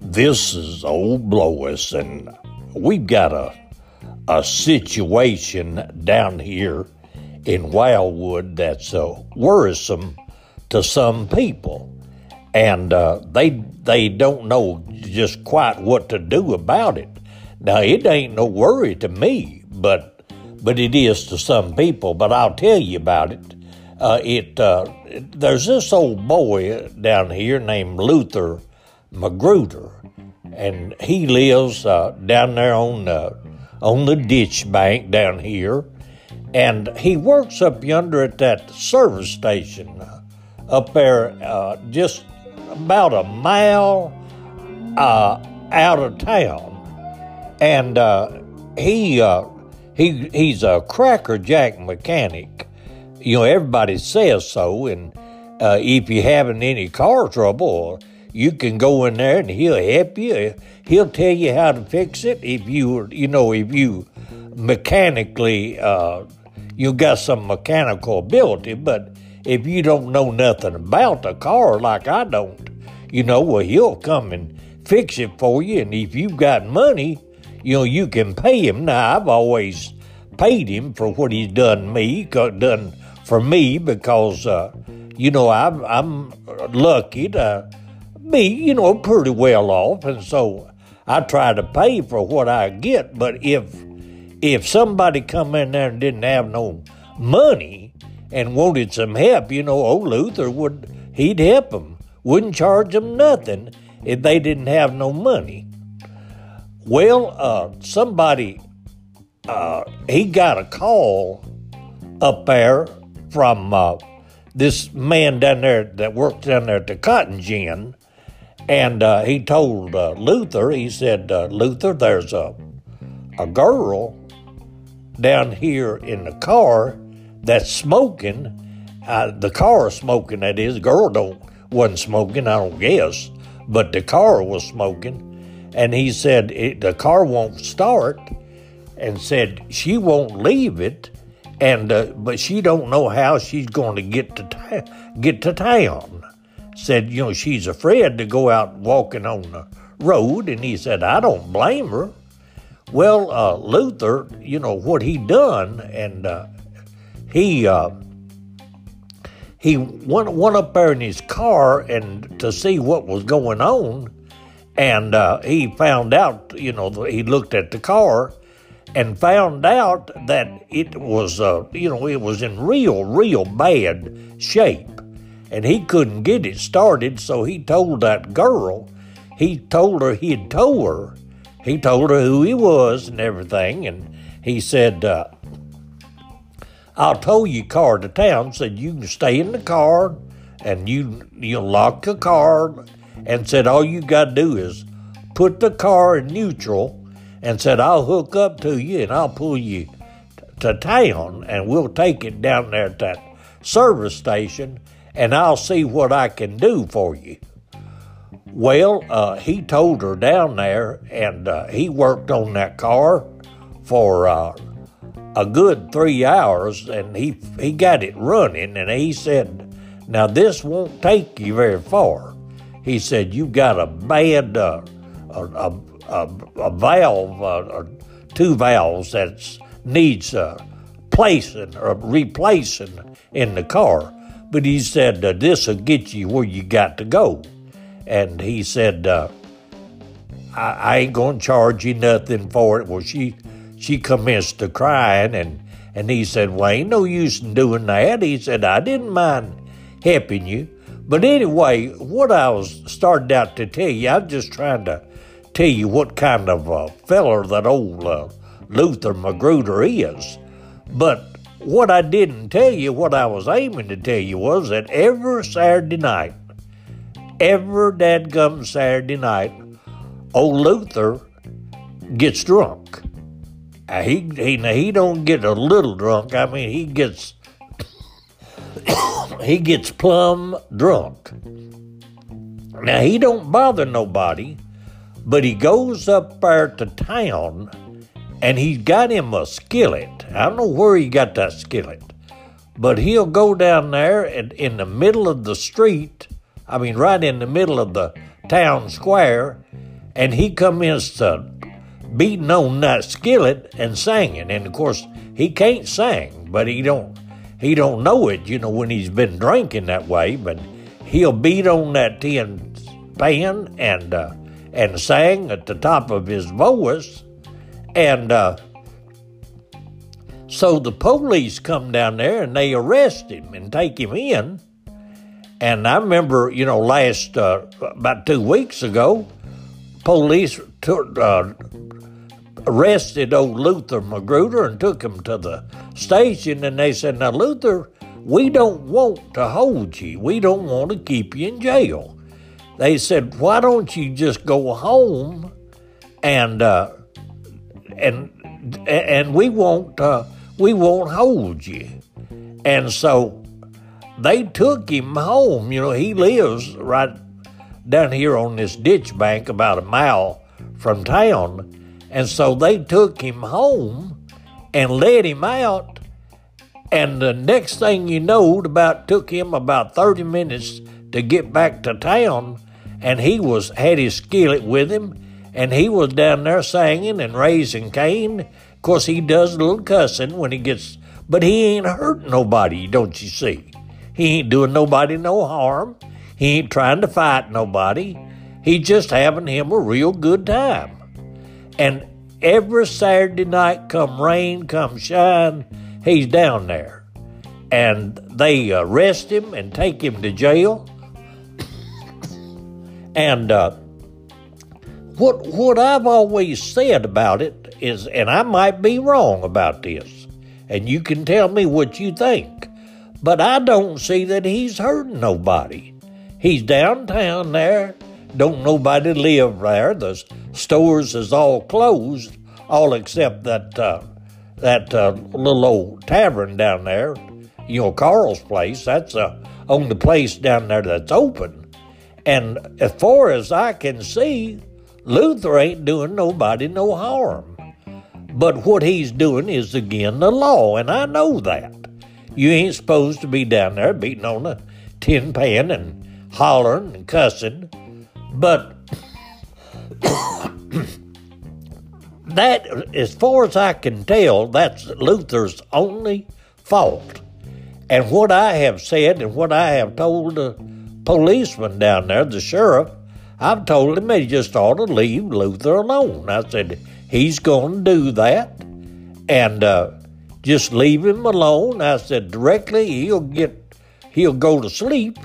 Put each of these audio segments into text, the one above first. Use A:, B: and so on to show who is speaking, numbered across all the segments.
A: This is old Blois, and we've got a a situation down here in Wildwood that's uh, worrisome to some people, and uh, they they don't know just quite what to do about it. Now it ain't no worry to me, but but it is to some people. But I'll tell you about it. Uh, it uh, there's this old boy down here named Luther Magruder, and he lives uh, down there on the on the ditch bank down here, and he works up yonder at that service station uh, up there, uh, just about a mile uh, out of town, and uh, he uh, he he's a crackerjack mechanic. You know, everybody says so, and if you're having any car trouble you can go in there and he'll help you. He'll tell you how to fix it if you, you know, if you mechanically, uh, you got some mechanical ability. But if you don't know nothing about the car like I don't, you know, well, he'll come and fix it for you. And if you've got money, you know, you can pay him. Now, I've always paid him for what he's done me, done for me, because, uh, you know, I'm, I'm lucky to be, you know, pretty well off, and so I try to pay for what I get. But if if somebody come in there and didn't have no money and wanted some help, you know, old Luther would he'd help them, wouldn't charge them nothing if they didn't have no money. Well, uh, somebody uh, he got a call up there from uh, this man down there that worked down there at the cotton gin and uh, he told uh, Luther, he said, uh, Luther, there's a, a girl down here in the car that's smoking. Uh, the car smoking, that is. The girl don't, wasn't smoking, I don't guess, but the car was smoking. And he said, the car won't start, and said she won't leave it, and uh, but she don't know how she's going to get to get to town said, you know, she's afraid to go out walking on the road. And he said, I don't blame her. Well, uh, Luther, you know, what he done, and uh, he uh, he went, went up there in his car and to see what was going on, and uh, he found out, you know, he looked at the car and found out that it was, uh, you know, it was in real, real bad shape. And he couldn't get it started, so he told that girl, he told her he'd told her, he told her who he was and everything, and he said, uh, I'll tow your car to town, said you can stay in the car and you you lock the car and said all you gotta do is put the car in neutral and said I'll hook up to you and I'll pull you t- to town and we'll take it down there at that service station and I'll see what I can do for you. Well, uh, he told her down there, and uh, he worked on that car for uh, a good three hours, and he he got it running. And he said, "Now this won't take you very far." He said, "You've got a bad uh, a, a, a, a, valve, uh, two valves that needs placing or replacing in the car." But he said, uh, This will get you where you got to go. And he said, uh, I, I, ain't going to charge you nothing for it. Well, she she commenced to crying, and, and he said, Well, ain't no use in doing that. He said, I didn't mind helping you. But anyway, what I was started out to tell you, I'm just trying to tell you what kind of a feller that old uh, Luther Magruder is. But what I didn't tell you, what I was aiming to tell you was that every Saturday night, every dadgum Saturday night, old Luther gets drunk. he he he don't get a little drunk. I mean, he gets he gets plumb drunk. Now he don't bother nobody, but he goes up there to town and he's got him a skillet. I don't know where he got that skillet, but he'll go down there and in the middle of the street, I mean, right in the middle of the town square, and he commenced to beating on that skillet and singing. And of course, he can't sing, but he don't he don't know it, you know, when he's been drinking that way. But he'll beat on that tin pan and uh, and sang at the top of his voice, and uh, so the police come down there and they arrest him and take him in. And I remember, you know, last uh, about two weeks ago, police took, uh, arrested old Luther Magruder and took him to the station. And they said, Now, Luther, we don't want to hold you. We don't want to keep you in jail. They said, Why don't you just go home and uh, and and we won't uh, we won't hold you. And so they took him home. You know, he lives right down here on this ditch bank about a mile from town. And so they took him home and let him out. And the next thing you know, it about took him about 30 minutes to get back to town. And he was had his skillet with him, and he was down there singing and raising Cain. Of course, he does a little cussing when he gets, but he ain't hurting nobody, don't you see? He ain't doing nobody no harm. He ain't trying to fight nobody. He just having him a real good time. And every Saturday night, come rain, come shine, he's down there. And they arrest him and take him to jail. And uh, what what I've always said about it is, and I might be wrong about this, and you can tell me what you think, but I don't see that he's hurting nobody. He's downtown there don't nobody live there. The stores is all closed, all except that uh, that uh, little old tavern down there. You know, Carl's place. That's uh, only place down there that's open. And as far as I can see, Luther ain't doing nobody no harm. But what he's doing is again the law, and I know that. You ain't supposed to be down there beating on a tin pan and hollering and cussing but that, as far as I can tell, that's Luther's only fault. And what I have said and what I have told the policeman down there, the sheriff, I've told him he just ought to leave Luther alone. I said, he's going to do that. And uh, just leave him alone. I said, directly he'll get, he'll go to sleep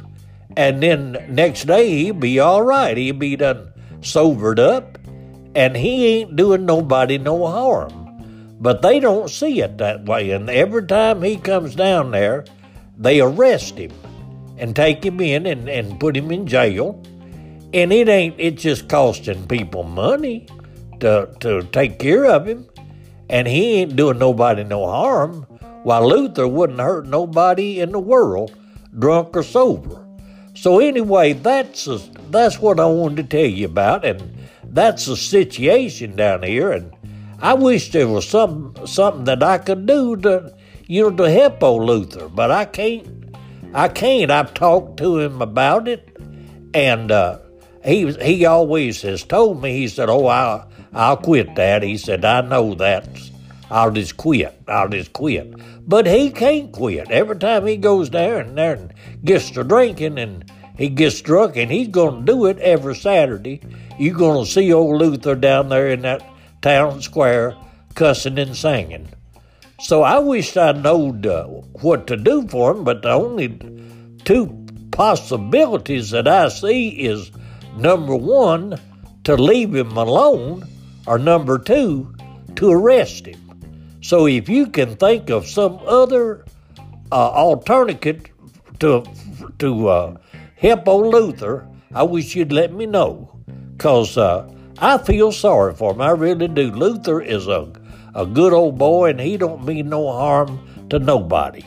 A: and then next day he'll be all right. He'll be done sobered up, and he ain't doing nobody no harm. But they don't see it that way, and every time he comes down there, they arrest him and take him in and, and put him in jail. And it ain't it's just costing people money to to take care of him. And he ain't doing nobody no harm, while Luther wouldn't hurt nobody in the world, drunk or sober. So anyway, that's a, that's what I wanted to tell you about, and that's the situation down here. And I wish there was some something that I could do to you know to help old Luther, but I can't. I can't. I've talked to him about it, and uh, he he always has told me. He said, "Oh, I'll I'll quit that." He said, "I know that. I'll just quit. I'll just quit." But he can't quit. Every time he goes there and there and gets to drinking and he gets drunk, and he's going to do it every Saturday. You're going to see old Luther down there in that town square cussing and singing. So I wish I knowed uh, what to do for him, but the only two possibilities that I see is number one, to leave him alone, or number two, to arrest him. So if you can think of some other uh, alternative to to uh, help old Luther, I wish you'd let me know. Because uh, I feel sorry for him. I really do. Luther is a, a good old boy, and he don't mean no harm to nobody.